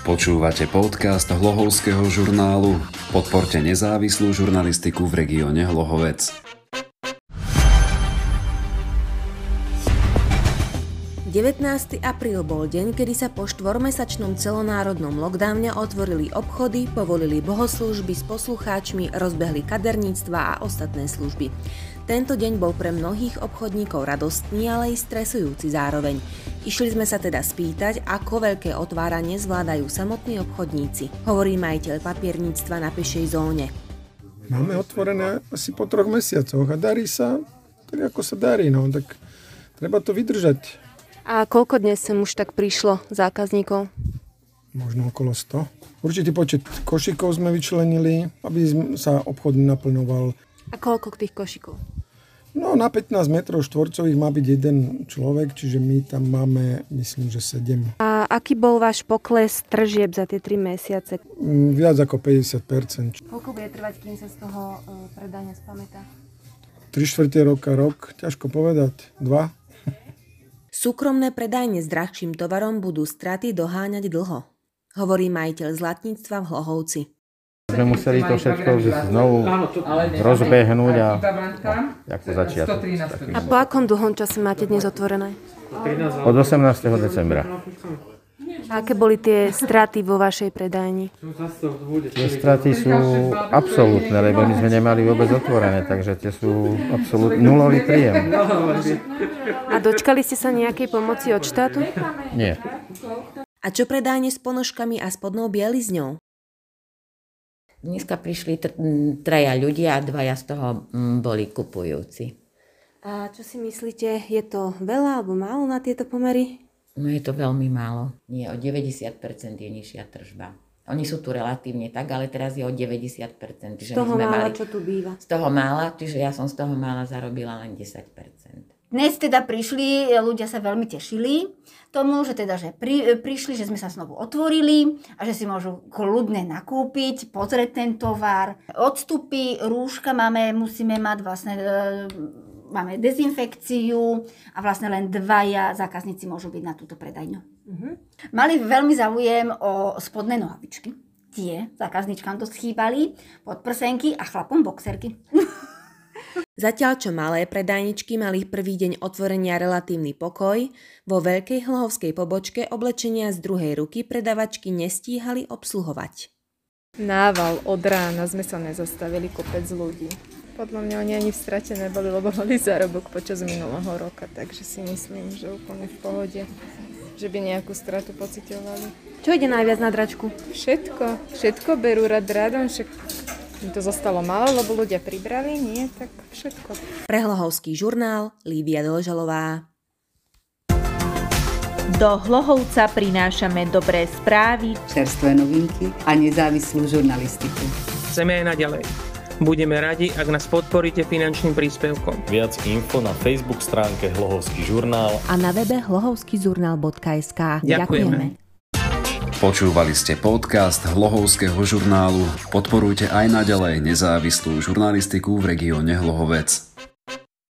Počúvate podcast Hlohovského žurnálu. Podporte nezávislú žurnalistiku v regióne Hlohovec. 19. apríl bol deň, kedy sa po štvormesačnom celonárodnom lockdowne otvorili obchody, povolili bohoslúžby s poslucháčmi, rozbehli kaderníctva a ostatné služby. Tento deň bol pre mnohých obchodníkov radostný, ale i stresujúci zároveň. Išli sme sa teda spýtať, ako veľké otváranie zvládajú samotní obchodníci, hovorí majiteľ papierníctva na pešej zóne. Máme otvorené asi po troch mesiacoch a darí sa, tak ako sa darí, no tak treba to vydržať. A koľko dnes sem už tak prišlo zákazníkov? Možno okolo 100. Určitý počet košikov sme vyčlenili, aby sa obchod naplňoval. A koľko tých košikov? No na 15 metrov štvorcových má byť jeden človek, čiže my tam máme, myslím, že 7. A aký bol váš pokles tržieb za tie 3 mesiace? Mm, viac ako 50%. Koľko bude trvať, kým sa z toho uh, predania spamätá? 3 čtvrte roka, rok, ťažko povedať, 2. Súkromné predajne s drahším tovarom budú straty doháňať dlho, hovorí majiteľ zlatníctva v Hlohovci. Sme museli to všetko znovu rozbehnúť a ako začiať. A po akom dlhom čase máte dnes otvorené? Od 18. decembra. A aké boli tie straty vo vašej predajni? Tie straty sú absolútne, lebo my sme nemali vôbec otvorené, takže tie sú absolútne nulový príjem. A dočkali ste sa nejakej pomoci od štátu? Nie. A čo predajne s ponožkami a spodnou bielizňou? Dneska prišli tr- traja ľudia a dvaja z toho boli kupujúci. A čo si myslíte, je to veľa alebo málo na tieto pomery? No je to veľmi málo. Nie, o 90% je nižšia tržba. Oni sú tu relatívne tak, ale teraz je o 90%. Z toho mála, mali, čo tu býva. Z toho mála, čiže ja som z toho mála zarobila len 10%. Dnes teda prišli, ľudia sa veľmi tešili tomu, že teda, že pri, prišli, že sme sa znovu otvorili a že si môžu kľudne nakúpiť, pozrieť ten tovar. Odstupy, rúška máme, musíme mať vlastne e, máme dezinfekciu a vlastne len dvaja zákazníci môžu byť na túto predajňu. Uh-huh. Mali veľmi záujem o spodné nohavičky. Tie zákazničkám to schýbali, podprsenky a chlapom boxerky. Zatiaľ čo malé predajničky mali prvý deň otvorenia relatívny pokoj, vo veľkej hlhovskej pobočke oblečenia z druhej ruky predavačky nestíhali obsluhovať. Nával od rána sme sa nezastavili kopec ľudí. Podľa mňa oni ani v strate neboli, lebo mali zárobok počas minulého roka, takže si myslím, že úplne v pohode, že by nejakú stratu pocitovali. Čo ide najviac na dračku? Všetko, všetko berú rad radom, však mi to zostalo málo, lebo ľudia pribrali, nie, tak všetko. Prehlohovský žurnál Lívia Dolžalová. Do Hlohovca prinášame dobré správy, čerstvé novinky a nezávislú žurnalistiku. Chceme aj naďalej. Budeme radi, ak nás podporíte finančným príspevkom. Viac info na Facebook stránke Hlohovský žurnál a na webe hlohovskýžurnál.sk. Ďakujeme. Počúvali ste podcast Hlohovského žurnálu. Podporujte aj naďalej nezávislú žurnalistiku v regióne Hlohovec.